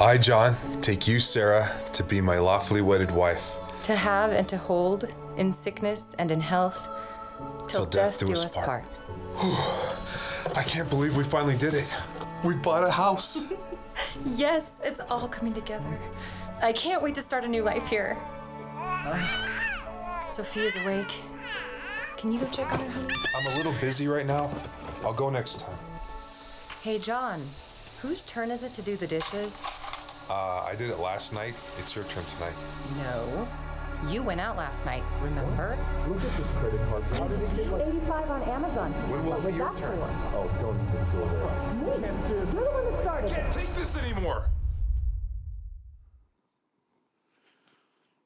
I, John, take you, Sarah, to be my lawfully wedded wife, to have and to hold in sickness and in health, till, death, do us part. I can't believe we finally did it. We bought a house. Yes, it's all coming together. I can't wait to start a new life here. Sophia's awake. Can you go check on her? I'm a little busy right now. I'll go next time. Hey, John, whose turn is it to do the dishes? Uh, I did it last night. It's your turn tonight. No. You went out last night, remember? Look at this credit card. How did it get like 85 on Amazon. When will it be your turn? Oh, don't even go there. Me? You're the one that started. I Can't take this anymore.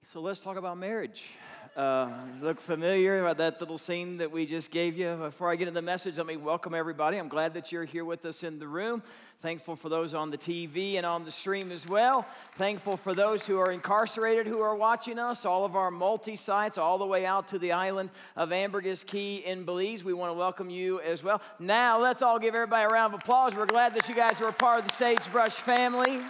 So let's talk about marriage. Uh, look familiar about that little scene that we just gave you? Before I get into the message, let me welcome everybody. I'm glad that you're here with us in the room. Thankful for those on the TV and on the stream as well. Thankful for those who are incarcerated who are watching us, all of our multi sites, all the way out to the island of Ambergris Caye in Belize. We want to welcome you as well. Now, let's all give everybody a round of applause. We're glad that you guys are a part of the Sagebrush family.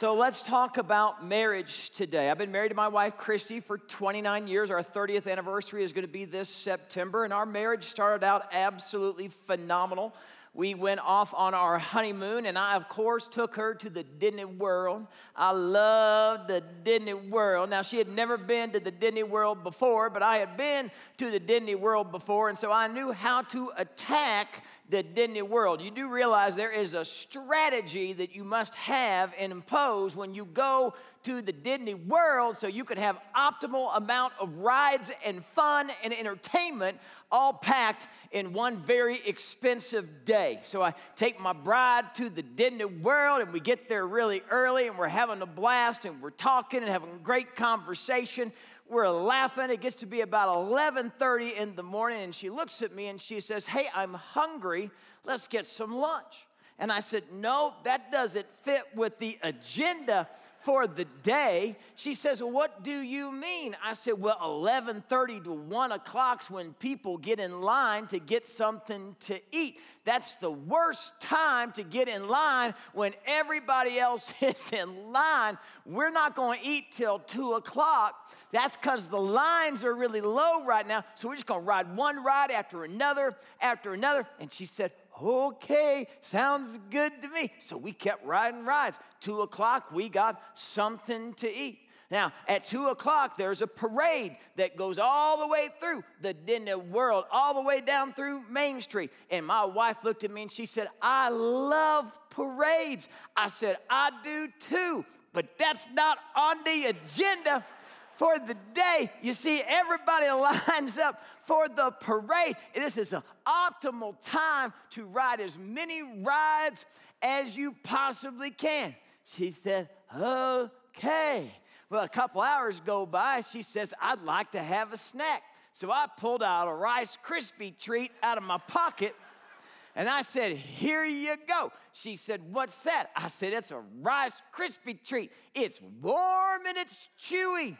So let's talk about marriage today. I've been married to my wife Christy for 29 years. Our 30th anniversary is going to be this September, and our marriage started out absolutely phenomenal. We went off on our honeymoon, and I, of course, took her to the Disney World. I loved the Disney World. Now, she had never been to the Disney World before, but I had been to the Disney World before, and so I knew how to attack the Disney World. You do realize there is a strategy that you must have and impose when you go to the Disney World so you can have optimal amount of rides and fun and entertainment all packed in one very expensive day. So I take my bride to the Disney World and we get there really early and we're having a blast and we're talking and having great conversation. We're laughing. It gets to be about 11:30 in the morning and she looks at me and she says, "Hey, I'm hungry. Let's get some lunch." And I said, "No, that doesn't fit with the agenda for the day. She says, What do you mean? I said, Well, 11:30 to 1 o'clock's when people get in line to get something to eat. That's the worst time to get in line when everybody else is in line. We're not going to eat till 2 o'clock. That's because the lines are really low right now. So we're just going to ride one ride after another, after another. And she said, okay, sounds good to me. So we kept riding rides. Two o'clock, we got something to eat. Now, at two o'clock, there's a parade that goes all the way through the Disney World, all the way down through Main Street. And my wife looked at me and she said, I love parades. I said, I do too, but that's not on the agenda for the day. You see, everybody lines up for the parade. This is an optimal time to ride as many rides as you possibly can. She said, Okay. Well, a couple hours go by. She says, I'd like to have a snack. So I pulled out a Rice Krispie treat out of my pocket. And I said, Here you go. She said, What's that? I said, It's a Rice Krispie treat. It's warm and it's chewy.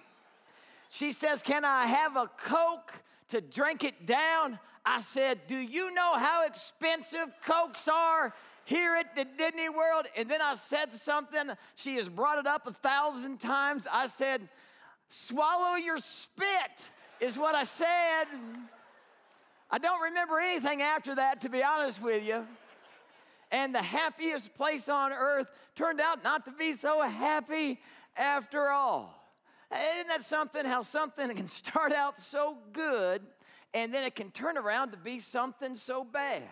She says, Can I have a Coke to drink it down? I said, Do you know how expensive Cokes are? Here at the Disney World, and then I said something. She has brought it up a thousand times. I said, Swallow your spit, is what I said. I don't remember anything after that, to be honest with you. And the happiest place on earth turned out not to be so happy after all. Isn't that something? How something can start out so good and then it can turn around to be something so bad.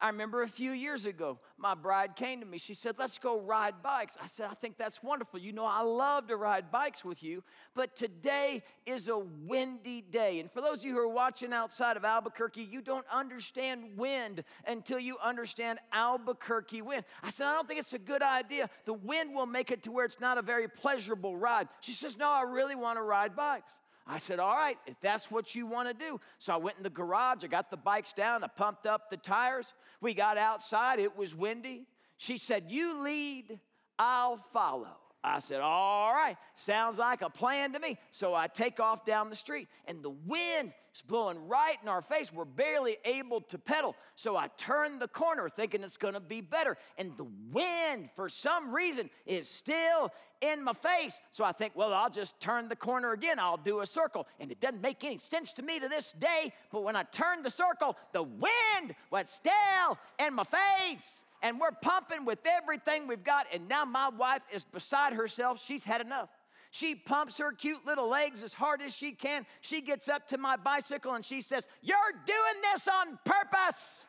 I remember a few years ago, my bride came to me. She said, Let's go ride bikes. I said, I think that's wonderful. You know, I love to ride bikes with you, but today is a windy day. And for those of you who are watching outside of Albuquerque, you don't understand wind until you understand Albuquerque wind. I said, I don't think it's a good idea. The wind will make it to where it's not a very pleasurable ride. She says, No, I really want to ride bikes. I said, All right, if that's what you want to do. So I went in the garage, I got the bikes down, I pumped up the tires. We got outside, it was windy. She said, You lead, I'll follow. I said, All right, sounds like a plan to me. So I take off down the street, and the wind is blowing right in our face. We're barely able to pedal. So I turn the corner thinking it's gonna be better. And the wind, for some reason, is still in my face. So I think, Well, I'll just turn the corner again. I'll do a circle. And it doesn't make any sense to me to this day. But when I turned the circle, the wind was still in my face and we're pumping with everything we've got. And now my wife is beside herself. She's had enough. She pumps her cute little legs as hard as she can. She gets up to my bicycle and she says, You're doing this on purpose.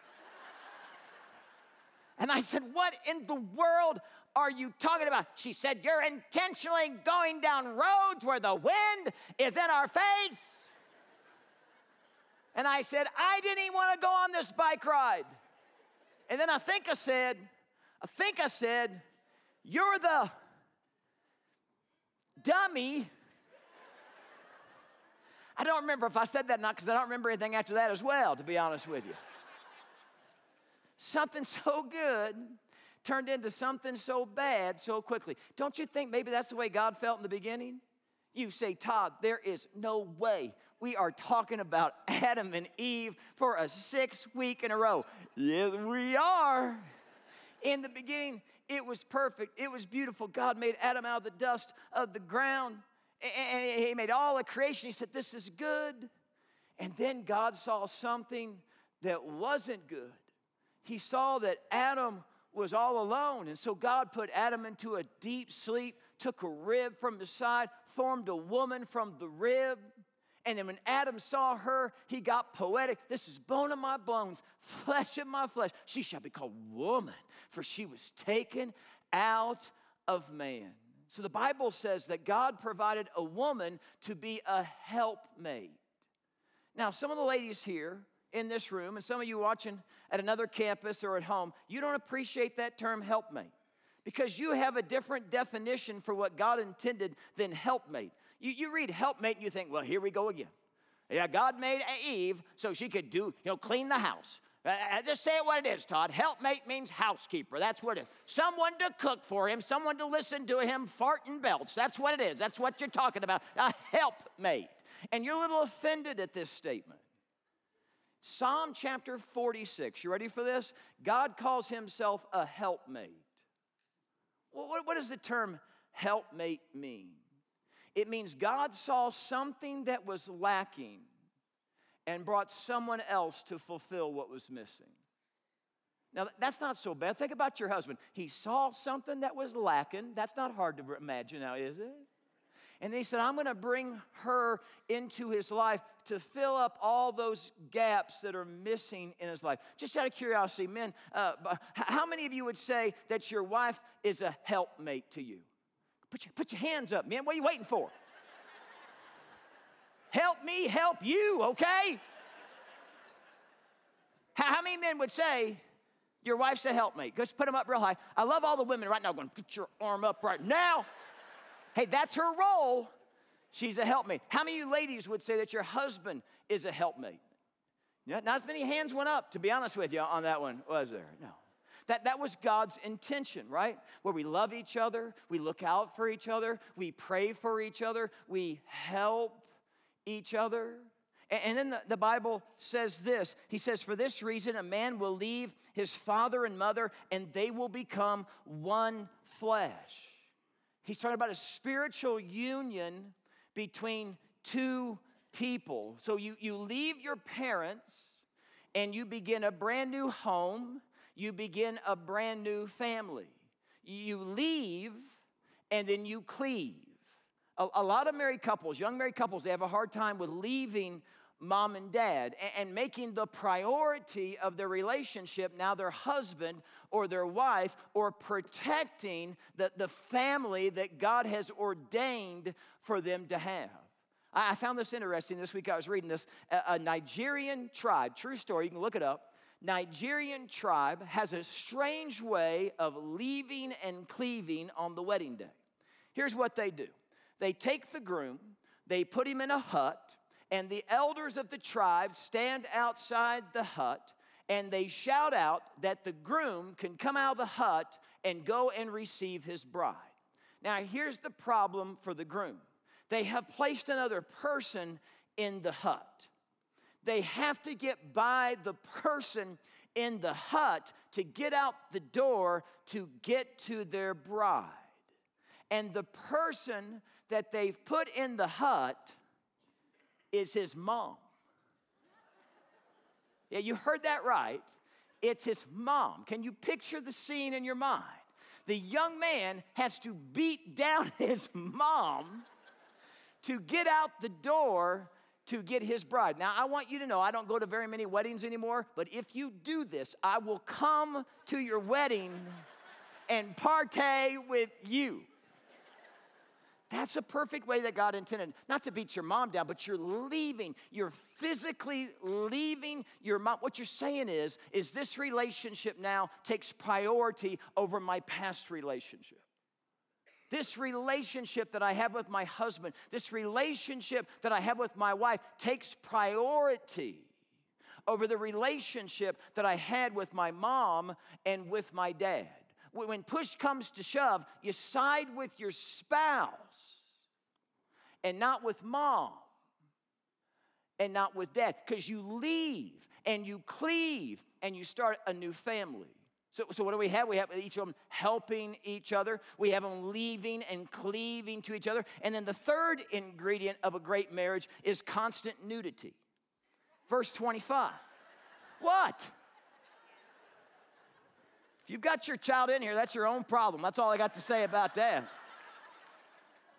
and I said, What in the world are you talking about? She said, You're intentionally going down roads where the wind is in our face. And I said, I didn't even want to go on this bike ride. And then I think I said, I think I said, You're the dummy. I don't remember if I said that or not because I don't remember anything after that as well, to be honest with you. something so good turned into something so bad so quickly. Don't you think maybe that's the way God felt in the beginning? You say, Todd, there is no way we are talking about Adam and Eve for a six week in a row. Yes, we are. In the beginning, it was perfect, it was beautiful. God made Adam out of the dust of the ground, and He made all the creation. He said, This is good. And then God saw something that wasn't good. He saw that Adam was all alone. And so God put Adam into a deep sleep, took a rib from the side, formed a woman from the rib. And then when Adam saw her, he got poetic. This is bone of my bones, flesh of my flesh. She shall be called woman, for she was taken out of man. So the Bible says that God provided a woman to be a helpmate. Now, some of the ladies here in this room, and some of you watching at another campus or at home, you don't appreciate that term helpmate because you have a different definition for what God intended than helpmate. You, you read helpmate and you think, well, here we go again. Yeah, God made Eve so she could do, you know, clean the house. Uh, uh just say it what it is, Todd. Helpmate means housekeeper. That's what it is. Someone to cook for him, someone to listen to him fart and belch. That's what it is. That's what you're talking about. A helpmate. And you're a little offended at this statement. Psalm chapter 46, you ready for this? God calls himself a helpmate. What, what, does the term helpmate mean? It means God saw something that was lacking and brought someone else to fulfill what was missing. Now, that's not so bad. Think about your husband. He saw something that was lacking. That's not hard to imagine now, is it? And he said, I'm going to bring her into his life to fill up all those gaps that are missing in his life. Just out of curiosity, men, uh, how many of you would say that your wife is a helpmate to you? Put your, put your hands up, men. What are you waiting for? help me help you, okay? How, many men would say, your wife's a helpmate? Just put them up real high. I love all the women right now going, put your arm up right now. Hey, that's her role. She's a helpmate. How many of you ladies would say that your husband is a helpmate? Yeah, not as many hands went up, to be honest with you, on that one, was there? No. That, that was God's intention, right? Where we love each other, we look out for each other, we pray for each other, we help each other. And, then the, the Bible says this He says, For this reason, a man will leave his father and mother, and they will become one flesh. He's talking about a spiritual union between two people. So you, you leave your parents and you begin a brand new home, you begin a brand new family. You leave and then you cleave. A, a lot of married couples, young married couples, they have a hard time with leaving mom and dad and, making the priority of their relationship now their husband or their wife or protecting the, the family that God has ordained for them to have. I found this interesting this week. I was reading this. A, a Nigerian tribe, true story, you can look it up. Nigerian tribe has a strange way of leaving and cleaving on the wedding day. Here's what they do they take the groom, they put him in a hut, and the elders of the tribe stand outside the hut and they shout out that the groom can come out of the hut and go and receive his bride. Now, here's the problem for the groom they have placed another person in the hut. They have to get by the person in the hut to get out the door to get to their bride. And the person that they've put in the hut is his mom. Yeah, you heard that right. It's his mom. Can you picture the scene in your mind? The young man has to beat down his mom to get out the door to get his bride. Now, I want you to know I don't go to very many weddings anymore, but if you do this, I will come to your wedding and partay with you. That's a perfect way that God intended. Not to beat your mom down, but you're leaving. You're physically leaving your mom. What you're saying is, is this relationship now takes priority over my past relationship. This relationship that I have with my husband, this relationship that I have with my wife takes priority over the relationship that I had with my mom and with my dad. When push comes to shove, you side with your spouse and not with mom and not with dad because you leave and you cleave and you start a new family. So, so what do we have? We have each of them helping each other. We have them leaving and cleaving to each other. And then the third ingredient of a great marriage is constant nudity. Verse 25. What? You've got your child in here, that's your own problem. That's all I got to say about that.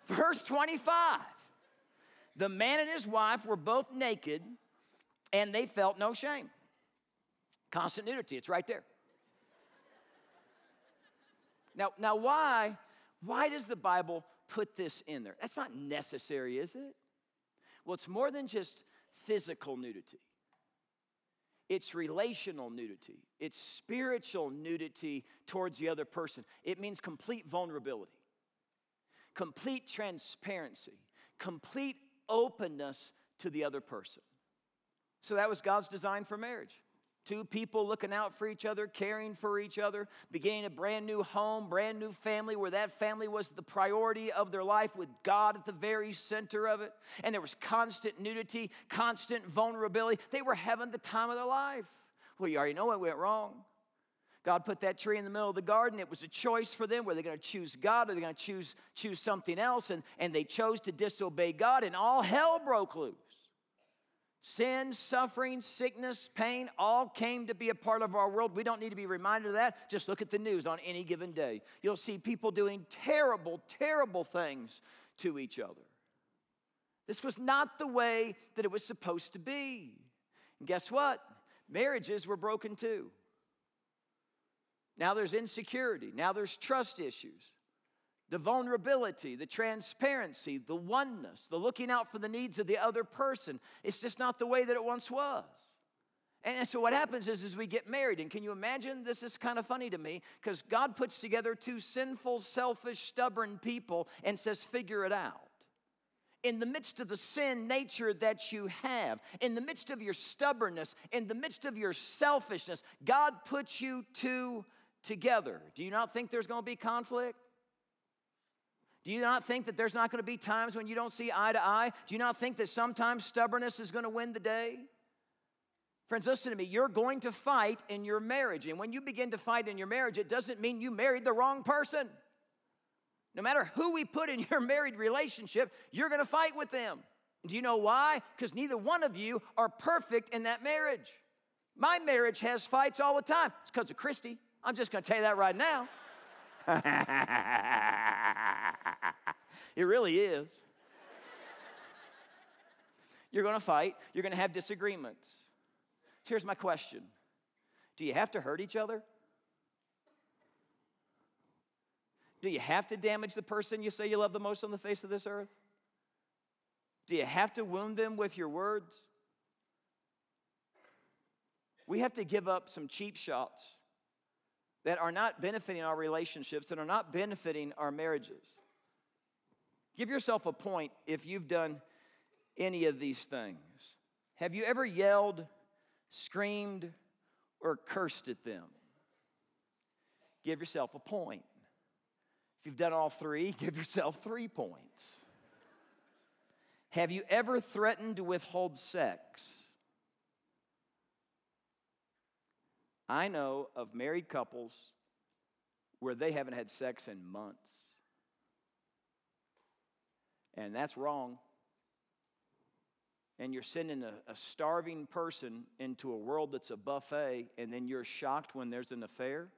Verse 25 The man and his wife were both naked and they felt no shame. Constant nudity, it's right there. Now, now why, why does the Bible put this in there? That's not necessary, is it? Well, it's more than just physical nudity it's relational nudity, it's spiritual nudity towards the other person. It means complete vulnerability, complete transparency, complete openness to the other person. So that was God's design for marriage. Two people looking out for each other, caring for each other, beginning a brand new home, brand new family where that family was the priority of their life with God at the very center of it. And there was constant nudity, constant vulnerability. They were having the time of their life. Well, you already know what went wrong. God put that tree in the middle of the garden. It was a choice for them. Were they going to choose God or they going to choose, choose something else? And, and they chose to disobey God, and all hell broke loose. Sin, suffering, sickness, pain all came to be a part of our world. We don't need to be reminded of that. Just look at the news on any given day. You'll see people doing terrible, terrible things to each other. This was not the way that it was supposed to be. And guess what? Marriages were broken too. Now there's insecurity, now there's trust issues the vulnerability, the transparency, the oneness, the looking out for the needs of the other person. It's just not the way that it once was. And so what happens is, is we get married, and can you imagine? This is kind of funny to me because God puts together two sinful, selfish, stubborn people and says, figure it out. In the midst of the sin nature that you have, in the midst of your stubbornness, in the midst of your selfishness, God puts you two together. Do you not think there's going to be conflict? Do you not think that there's not going to be times when you don't see eye to eye? Do you not think that sometimes stubbornness is going to win the day? Friends, listen to me. You're going to fight in your marriage. And when you begin to fight in your marriage, it doesn't mean you married the wrong person. No matter who we put in your married relationship, you're going to fight with them. Do you know why? Because neither one of you are perfect in that marriage. My marriage has fights all the time. It's because of Christy. I'm just going to tell you that right now. it really is. You're gonna fight, you're gonna have disagreements. So here's my question Do you have to hurt each other? Do you have to damage the person you say you love the most on the face of this earth? Do you have to wound them with your words? We have to give up some cheap shots that are not benefiting our relationships, that are not benefiting our marriages. Give yourself a point if you've done any of these things. Have you ever yelled, screamed, or cursed at them? Give yourself a point. If you've done all three, give yourself three points. Have you ever threatened to withhold sex? I know of married couples where they haven't had sex in months. And that's wrong. And you're sending a, a, starving person into a world that's a buffet, and then you're shocked when there's an affair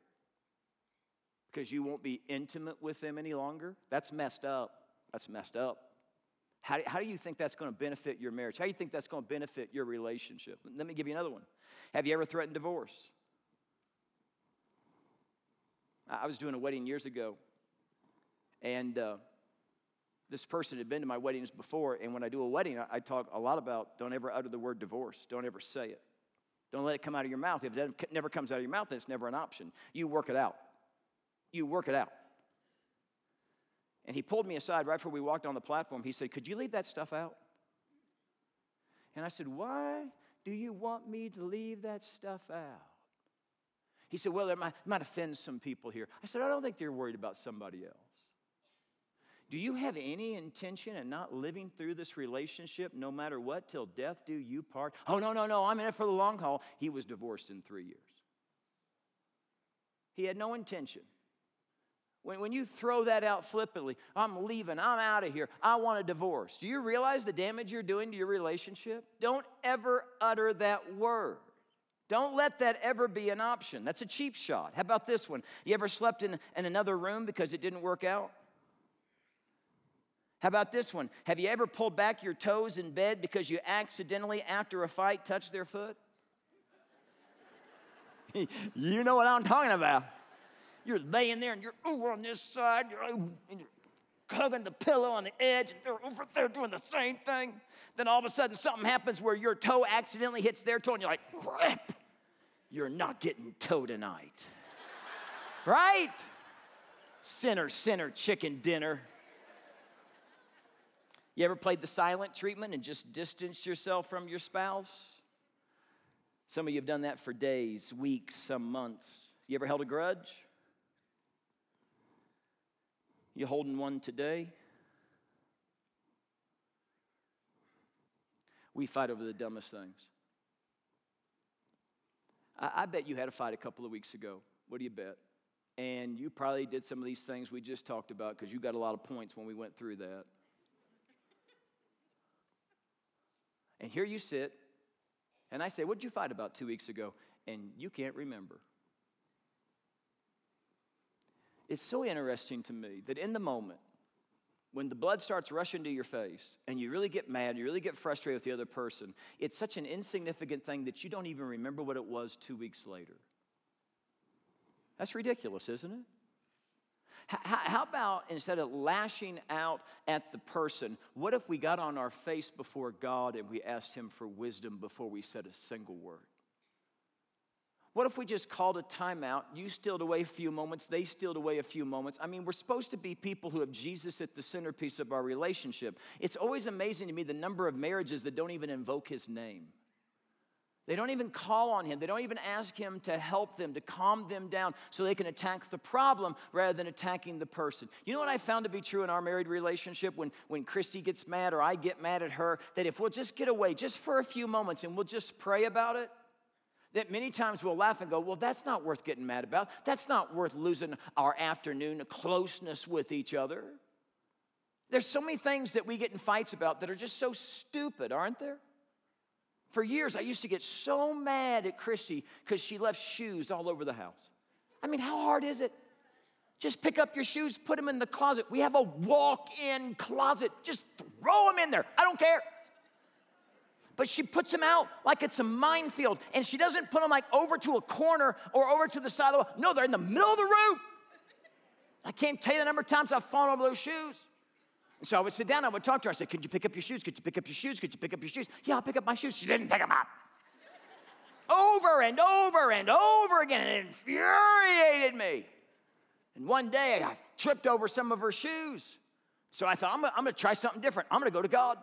because you won't be intimate with them any longer. That's messed up. That's messed up. How how do you think that's going to benefit your marriage? How do you think that's going to benefit your relationship? Let me give you another one. Have you ever threatened divorce? I was doing a wedding years ago, and uh, this person had been to my weddings before. And when I do a wedding, I, I, talk a lot about don't ever utter the word divorce, don't ever say it. Don't let it come out of your mouth. If it never comes out of your mouth, then it's never an option. You work it out. You work it out. And he pulled me aside right before we walked on the platform. He said, Could you leave that stuff out? And I said, Why do you want me to leave that stuff out? He said, Well, it might, might offend some people here. I said, I don't think they're worried about somebody else. Do you have any intention in not living through this relationship no matter what till death do you part? Oh, no, no, no, I'm in it for the long haul. He was divorced in three years. He had no intention. When, when you throw that out flippantly, I'm leaving, I'm out of here, I want a divorce, do you realize the damage you're doing to your relationship? Don't ever utter that word. Don't let that ever be an option. That's a cheap shot. How about this one? You ever slept in, in another room because it didn't work out? How about this one? Have you ever pulled back your toes in bed because you accidentally, after a fight, touched their foot? you know what I'm talking about. You're laying there and you're over on this side, you're, and you're hugging the pillow on the edge, and they're over there doing the same thing. Then all of a sudden, something happens where your toe accidentally hits their toe, and you're like, rip you're not getting toe tonight. right? Sinner, sinner, chicken dinner. You ever played the silent treatment and just distanced yourself from your spouse? Some of you have done that for days, weeks, some months. You ever held a grudge? You holding one today? We fight over the dumbest things. I, I bet you had a fight a couple of weeks ago. What do you bet? And you probably did some of these things we just talked about because you got a lot of points when we went through that. And here you sit, and I say, What'd you fight about two weeks ago? And you can't remember. It's so interesting to me that in the moment, when the blood starts rushing to your face and you really get mad, you really get frustrated with the other person, it's such an insignificant thing that you don't even remember what it was two weeks later. That's ridiculous, isn't it? How about instead of lashing out at the person, what if we got on our face before God and we asked Him for wisdom before we said a single word? What if we just called a timeout? You stealed away a few moments, they stealed away a few moments. I mean, we're supposed to be people who have Jesus at the centerpiece of our relationship. It's always amazing to me the number of marriages that don't even invoke his name. They don't even call on him. They don't even ask him to help them, to calm them down so they can attack the problem rather than attacking the person. You know what I found to be true in our married relationship when, when Christy gets mad or I get mad at her? That if we'll just get away just for a few moments and we'll just pray about it, that many times we'll laugh and go, Well, that's not worth getting mad about. That's not worth losing our afternoon closeness with each other. There's so many things that we get in fights about that are just so stupid, aren't there? For years, I used to get so mad at Christy because she left shoes all over the house. I mean, how hard is it? Just pick up your shoes, put them in the closet. We have a walk in closet. Just throw them in there. I don't care but she puts them out like it's a minefield. And she doesn't put them like over to a corner or over to the side of the wall. No, they're in the middle of the room. I can't tell you the number of times I've fallen over those shoes. And so I would sit down, I would talk to her. I said, Could you pick up your shoes? Could you pick up your shoes? Could you pick up your shoes? Yeah, I'll pick up my shoes. She didn't pick them up. over and over and over again. It infuriated me. And one day I tripped over some of her shoes. So I thought, I'm gonna, I'm gonna try something different. I'm gonna go to God.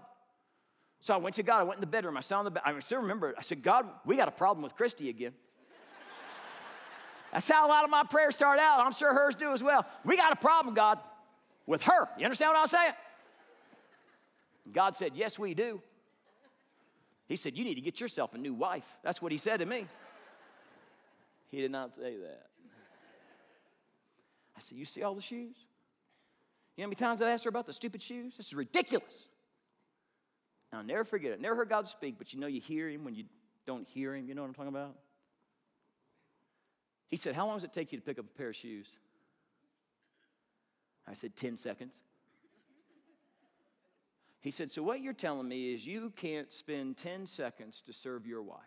So I went to God. I went in the bedroom. I sat on the bed. I still remember it. I said, God, we got a problem with Christy again. That's how a lot of my prayers start out. I'm sure hers do as well. We got a problem, God. with her. You understand what I'm saying? God said, Yes, we do. He said, You need to get yourself a new wife. That's what he said to me. He did not say that. I said, You see all the shoes? You know how many times I've asked her about the stupid shoes? This is ridiculous. I'll never forget it. Never heard God speak, but you know you hear him when you don't hear him. You know what I'm talking about? He said, How long does it take you to pick up a pair of shoes? I said, 10 seconds. He said, So what you're telling me is you can't spend 10 seconds to serve your wife.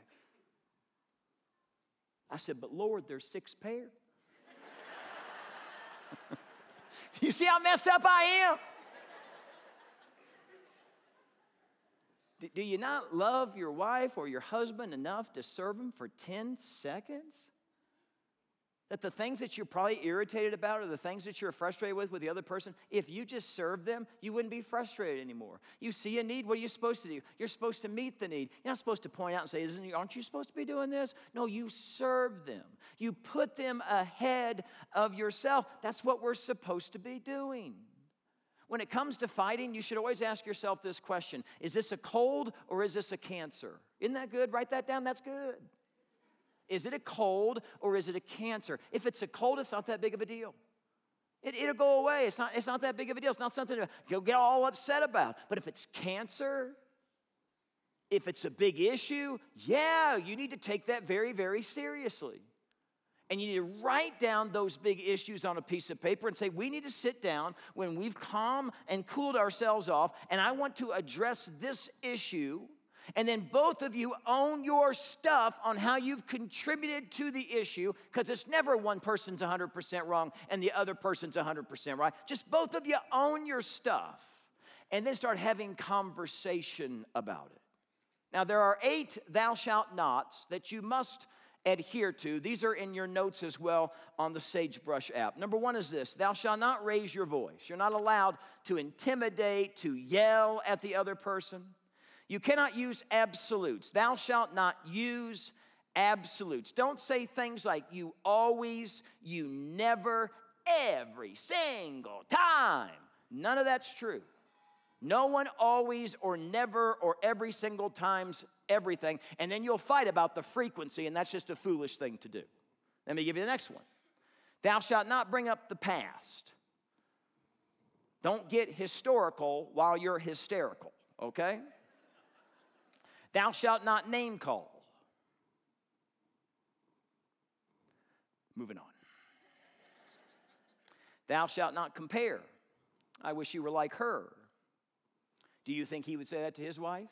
I said, But Lord, there's six pair. you see how messed up I am? Do you not love your wife or your husband enough to serve them for 10 seconds? That the things that you're probably irritated about or the things that you're frustrated with with the other person, if you just served them, you wouldn't be frustrated anymore. You see a need, what are you supposed to do? You're supposed to meet the need. You're not supposed to point out and say, Isn't, aren't you supposed to be doing this? No, you serve them. You put them ahead of yourself. That's what we're supposed to be doing. When it comes to fighting, you should always ask yourself this question Is this a cold or is this a cancer? Isn't that good? Write that down. That's good. Is it a cold or is it a cancer? If it's a cold, it's not that big of a deal. It, will go away. It's not, it's not that big of a deal. It's not something to you'll get all upset about. But if it's cancer, if it's a big issue, yeah, you need to take that very, very seriously. And you need to write down those big issues on a piece of paper and say, we need to sit down when we've calmed and cooled ourselves off, and I want to address this issue and then both of you own your stuff on how you've contributed to the issue, because it's never one person's 100% wrong and the other person's 100% right. Just both of you own your stuff and then start having conversation about it. Now, there are eight thou shalt nots that you must adhere to. These are in your notes as well on the Sagebrush app. Number one is this Thou shalt not raise your voice. You're not allowed to intimidate, to yell at the other person. You cannot use absolutes. Thou shalt not use absolutes. Don't say things like you always, you never, every single time. None of that's true. No one always or never or every single times everything. And then you'll fight about the frequency, and that's just a foolish thing to do. Let me give you the next one. Thou shalt not bring up the past. Don't get historical while you're hysterical, okay? Thou shalt not name call. Moving on. Thou shalt not compare. I wish you were like her. Do you think he would say that to his wife?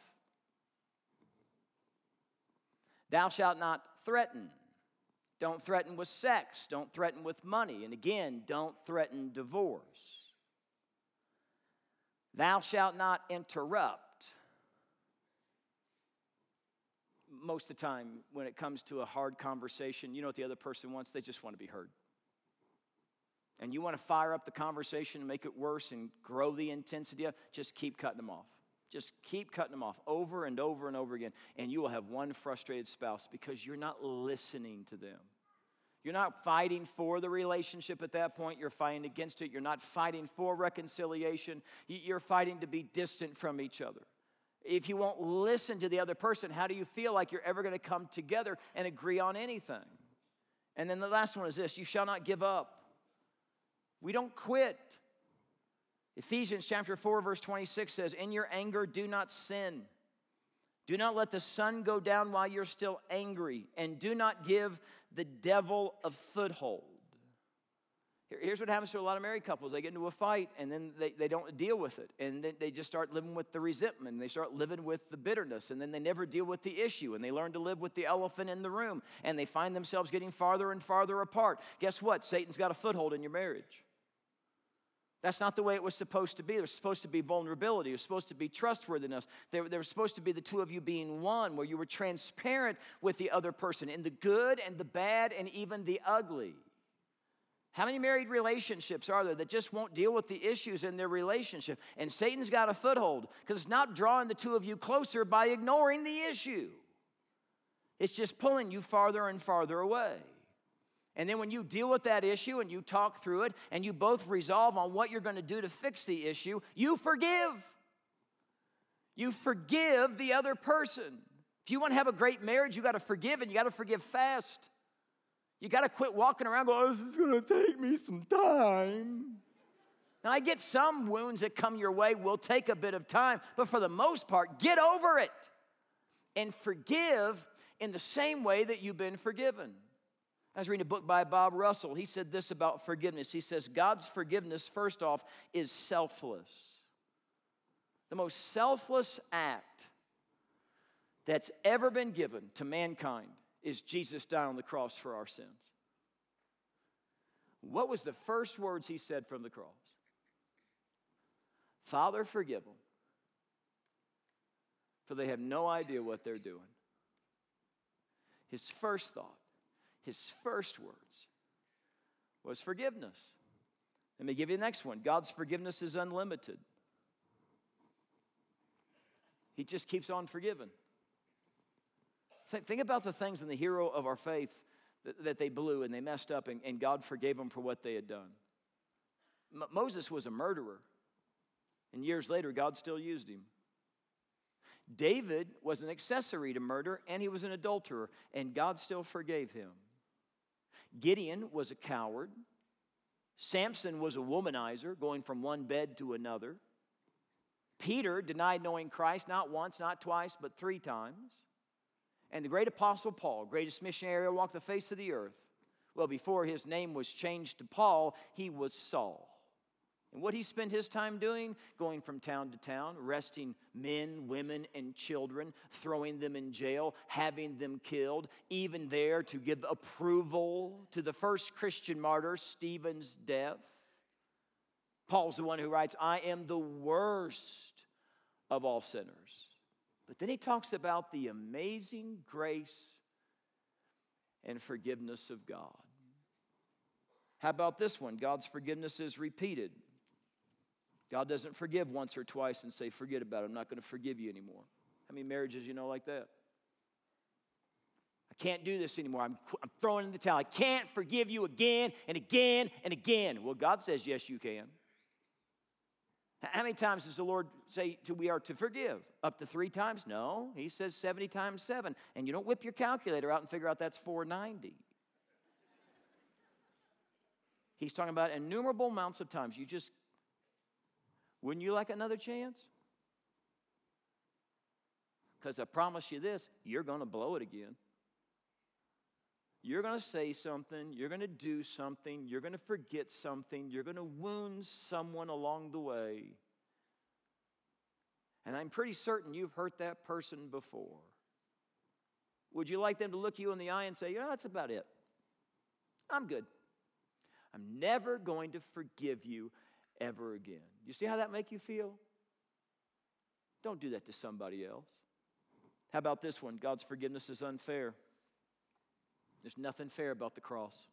Thou shalt not threaten. Don't threaten with sex. Don't threaten with money. And again, don't threaten divorce. Thou shalt not interrupt. most of the time, when it comes to a hard conversation, you know what the other person wants? They just want to be heard. And you want to fire up the conversation and make it worse and grow the intensity of just keep cutting them off. Just keep cutting them off over and over and over again. And you will have one frustrated spouse because you're not listening to them. You're not fighting for the relationship at that point. You're fighting against it. You're not fighting for reconciliation. You're fighting to be distant from each other. If you won't listen to the other person, how do you feel like you're ever going to come together and agree on anything? And then the last one is this you shall not give up. We don't quit. Ephesians chapter 4, verse 26 says, In your anger, do not sin. Do not let the sun go down while you're still angry, and do not give the devil a foothold. Here's what happens to a lot of married couples they get into a fight and then they, they don't deal with it. And then they just start living with the resentment. and They start living with the bitterness. And then they never deal with the issue. And they learn to live with the elephant in the room. And they find themselves getting farther and farther apart. Guess what? Satan's got a foothold in your marriage. That's not the way it was supposed to be. There's supposed to be vulnerability. There's supposed to be trustworthiness. There, there was supposed to be the two of you being one, where you were transparent with the other person in the good and the bad and even the ugly. How many married relationships are there that just won't deal with the issues in their relationship? And Satan's got a foothold because it's not drawing the two of you closer by ignoring the issue, it's just pulling you farther and farther away. And then when you deal with that issue and you talk through it and you both resolve on what you're going to do to fix the issue, you forgive. You forgive the other person. If you want to have a great marriage, you got to forgive and you got to forgive fast. You got to quit walking around going, oh, this is going to take me some time. Now, I get some wounds that come your way will take a bit of time, but for the most part, get over it and forgive in the same way that you've been forgiven. I was reading a book by Bob Russell. He said this about forgiveness. He says, God's forgiveness, first off, is selfless. The most selfless act that's ever been given to mankind is Jesus dying on the cross for our sins. What was the first words he said from the cross? Father, forgive them, for they have no idea what they're doing. His first thought, his first words was forgiveness. Let me give you the next one God's forgiveness is unlimited. He just keeps on forgiving. Think about the things in the hero of our faith that, they blew and they messed up, and, and, God forgave them for what they had done. M- Moses was a murderer, and years later, God still used him. David was an accessory to murder, and he was an adulterer, and God still forgave him. Gideon was a coward. Samson was a womanizer, going from one bed to another. Peter denied knowing Christ not once, not twice, but three times. And the great apostle Paul, greatest missionary who walked the face of the earth, well, before his name was changed to Paul, he was Saul. And what he spent his time doing? Going from town to town, arresting men, women, and children, throwing them in jail, having them killed, even there to give approval to the first Christian martyr, Stephen's death. Paul's the one who writes, I am the worst of all sinners. But then he talks about the amazing grace and forgiveness of God. How about this one? God's forgiveness is repeated. God doesn't forgive once or twice and say, forget about it, I'm not going to forgive you anymore. How many marriages you know like that? I can't do this anymore. I'm, I'm throwing in the towel. I can't forgive you again and again and again. Well, God says, yes, you can. How many times does the Lord say to, we are to forgive? Up to three times? No. He says 70 times seven. And you don't whip your calculator out and figure out that's 490. He's talking about innumerable amounts of times. You just, wouldn't you like another chance? Because I promise you this, you're going to blow it again. You're going to say something, you're going to do something, you're going to forget something, you're going to wound someone along the way. And I'm pretty certain you've hurt that person before. Would you like them to look you in the eye and say, Yeah, that's about it? I'm good. I'm never going to forgive you ever again. You see how that make you feel? Don't do that to somebody else. How about this one? God's forgiveness is unfair. There's nothing fair about the cross.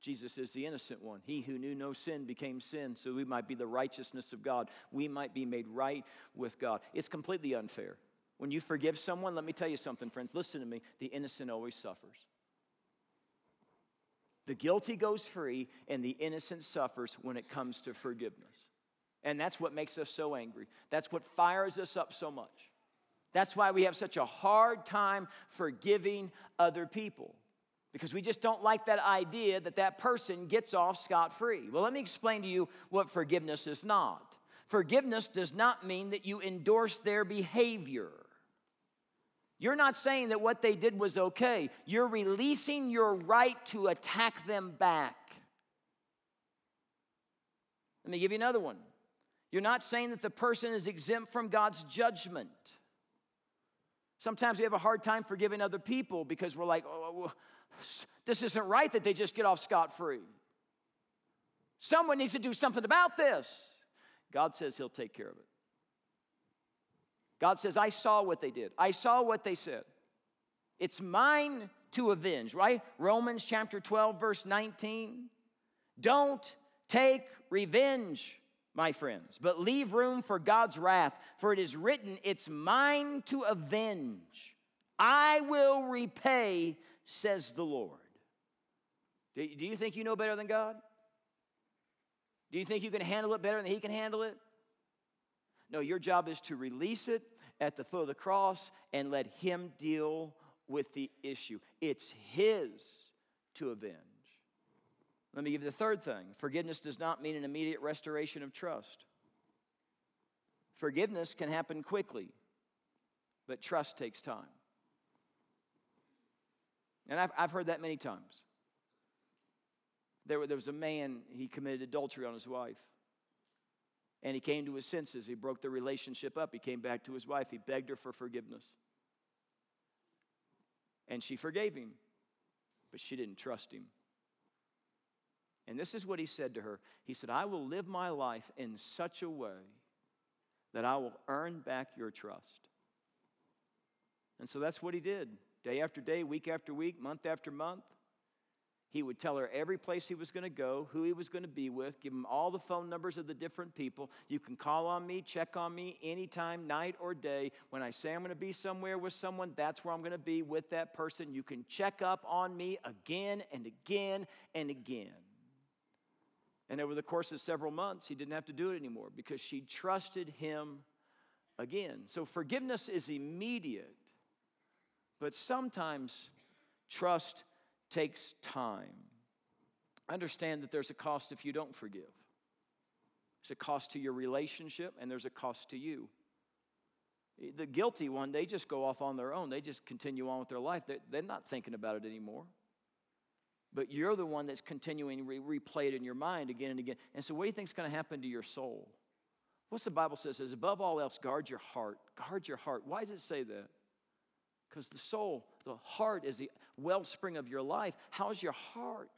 Jesus is the innocent one. He who knew no sin became sin so we might be the righteousness of God. We might be made right with God. It's completely unfair. When you forgive someone, let me tell you something, friends. Listen to me. The innocent always suffers. The guilty goes free, and the innocent suffers when it comes to forgiveness. And that's what makes us so angry. That's what fires us up so much. That's why we have such a hard time forgiving other people because we just don't like that idea that that person gets off scot free. Well, let me explain to you what forgiveness is not. Forgiveness does not mean that you endorse their behavior. You're not saying that what they did was okay. You're releasing your right to attack them back. Let me give you another one. You're not saying that the person is exempt from God's judgment. Sometimes we have a hard time forgiving other people because we're like, oh, this isn't right that they just get off scot free. Someone needs to do something about this. God says He'll take care of it. God says, I saw what they did, I saw what they said. It's mine to avenge, right? Romans chapter 12, verse 19. Don't take revenge my friends, but leave room for God's wrath, for it is written, It's mine to avenge. I will repay, says the Lord. Do you think you know better than God? Do you think you can handle it better than He can handle it? No, your job is to release it at the foot of the cross and let Him deal with the issue. It's His to avenge. Let me give you the third thing forgiveness does not mean an immediate restoration of trust. Forgiveness can happen quickly, but trust takes time. And I've, I've heard that many times. There, there was a man, he committed adultery on his wife. And he came to his senses. He broke the relationship up. He came back to his wife. He begged her for forgiveness. And she forgave him, but she didn't trust him. And this is what he said to her He said, I will live my life in such a way that I will earn back your trust. And so that's what he did. Day after day, week after week, month after month. He would tell her every place he was going to go, who he was going to be with, give him all the phone numbers of the different people. You can call on me, check on me anytime, night or day. When I say I'm going to be somewhere with someone, that's where I'm going to be with that person. You can check up on me again and again and again. And over the course of several months, he didn't have to do it anymore because she trusted him again. So forgiveness is immediate, but sometimes trust takes time. Understand that there's a cost if you don't forgive. It's a cost to your relationship, and there's a cost to you. The guilty one, they just go off on their own. They just continue on with their life. They're not thinking about it anymore but you're the one that's continuing to re- replay it in your mind again and again. And so, what do you think is going to happen to your soul? What's the Bible says is above all else, guard your heart. Guard your heart. Why does it say that? Because the soul, the heart is the wellspring of your life. How's your heart?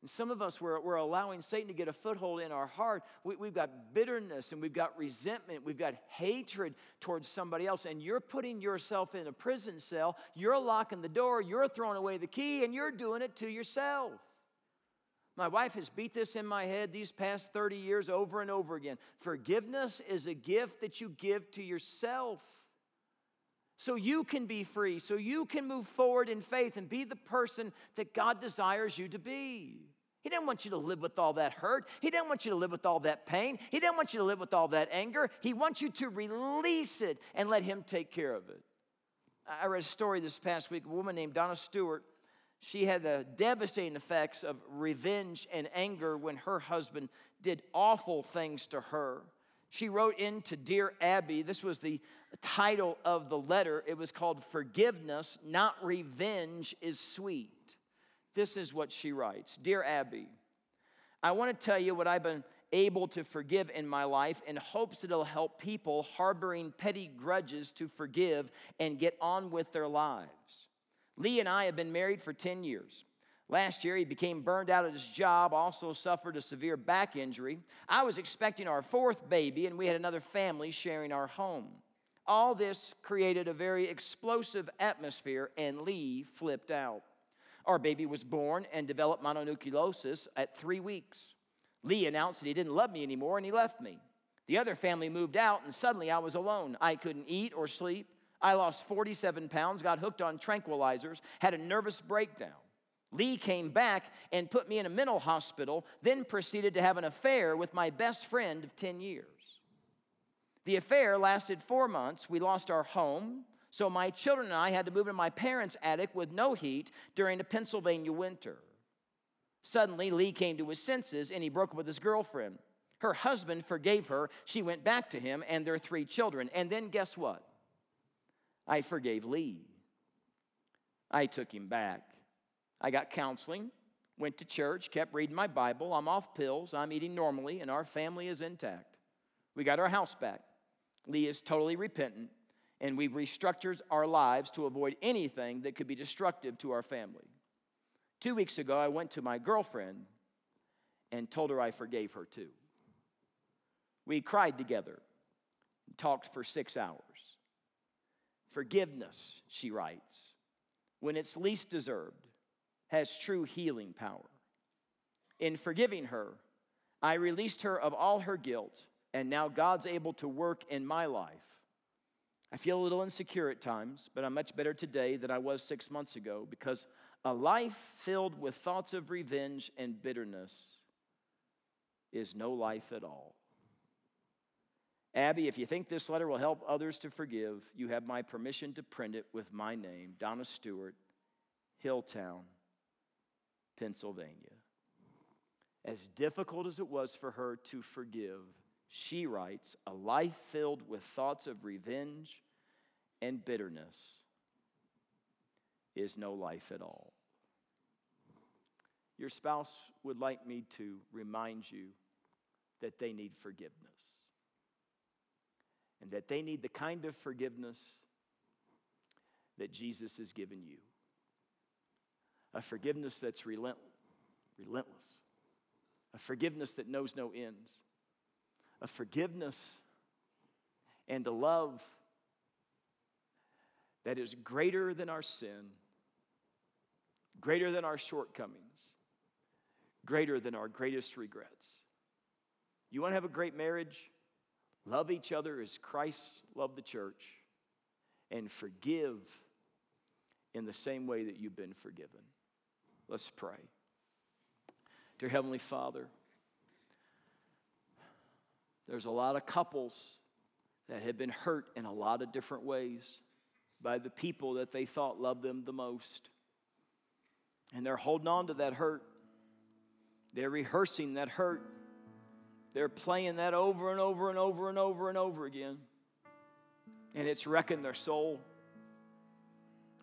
And some of us, we're, we're allowing Satan to get a foothold in our heart. We, we've got bitterness and we've got resentment, we've got hatred towards somebody else, and you're putting yourself in a prison cell. You're locking the door, you're throwing away the key, and you're doing it to yourself. My wife has beat this in my head these past 30 years over and over again. Forgiveness is a gift that you give to yourself so you can be free, so you can move forward in faith and be the person that God desires you to be. He didn't want you to live with all that hurt. He didn't want you to live with all that pain. He didn't want you to live with all that anger. He wants you to release it and let Him take care of it. I read a story this past week. A woman named Donna Stewart. She had the devastating effects of revenge and anger when her husband did awful things to her. She wrote into Dear Abby, this was the title of the letter. It was called Forgiveness, Not Revenge is Sweet. This is what she writes Dear Abby, I want to tell you what I've been able to forgive in my life in hopes it'll help people harboring petty grudges to forgive and get on with their lives. Lee and I have been married for 10 years. Last year, he became burned out at his job, also suffered a severe back injury. I was expecting our fourth baby, and we had another family sharing our home. All this created a very explosive atmosphere, and Lee flipped out. Our baby was born and developed mononucleosis at three weeks. Lee announced that he didn't love me anymore and he left me. The other family moved out, and suddenly I was alone. I couldn't eat or sleep. I lost 47 pounds, got hooked on tranquilizers, had a nervous breakdown. Lee came back and put me in a mental hospital, then proceeded to have an affair with my best friend of 10 years. The affair lasted four months. We lost our home, so my children and I had to move in my parents' attic with no heat during the Pennsylvania winter. Suddenly, Lee came to his senses and he broke up with his girlfriend. Her husband forgave her. She went back to him and their three children. And then guess what? I forgave Lee. I took him back. I got counseling, went to church, kept reading my Bible. I'm off pills, I'm eating normally, and our family is intact. We got our house back. Lee is totally repentant and we've restructured our lives to avoid anything that could be destructive to our family. Two weeks ago, I went to my girlfriend and told her I forgave her too. We cried together and talked for six hours. Forgiveness, she writes, when it's least deserved, has true healing power. In forgiving her, I released her of all her guilt, and now God's able to work in my life I feel a little insecure at times, but I'm much better today than I was six months ago because A life filled with thoughts of revenge and bitterness is no life at all. Abby, if you think this letter will help others to forgive, you have my permission to print it with my name, Donna Stewart, Hilltown, Pennsylvania. As difficult as it was for her to forgive, she writes, a life filled with thoughts of revenge and bitterness is no life at all. Your spouse would like me to remind you that they need forgiveness and that they need the kind of forgiveness that Jesus has given you. A forgiveness that's relent- relentless, a forgiveness that knows no ends, a forgiveness and a love that is greater than our sin, greater than our shortcomings, greater than our greatest regrets. You want to have a great marriage? Love each other as Christ loved the church and forgive in the same way that you've been forgiven. Let's pray. Dear Heavenly Father, there's a lot of couples that have been hurt in a lot of different ways by the people that they thought loved them the most. And they're holding on to that hurt. They're rehearsing that hurt. They're playing that over and over and over and over and over again. And it's wrecking their soul.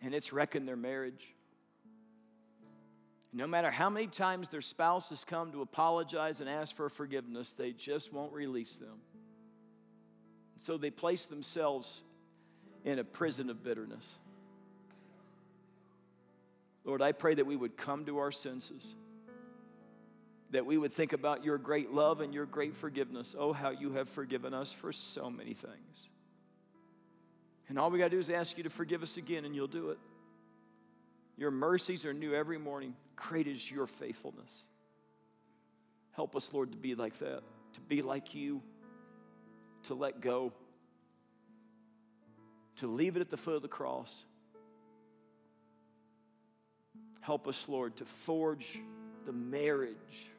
And it's wrecking their marriage. No matter how many times their spouse has come to apologize and ask for forgiveness, they just won't release them. So they place themselves in a prison of bitterness. Lord, I pray that we would come to our senses that we would think about your great love and your great forgiveness. Oh, how you have forgiven us for so many things. And all we got to do is ask you to forgive us again, and you'll do it. Your mercies are new every morning. Great is your faithfulness. Help us, Lord, to be like that, to be like you, to let go, to leave it at the foot of the cross. Help us, Lord, to forge the marriage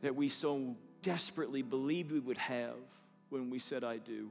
that we so desperately believed we would have when we said, I do.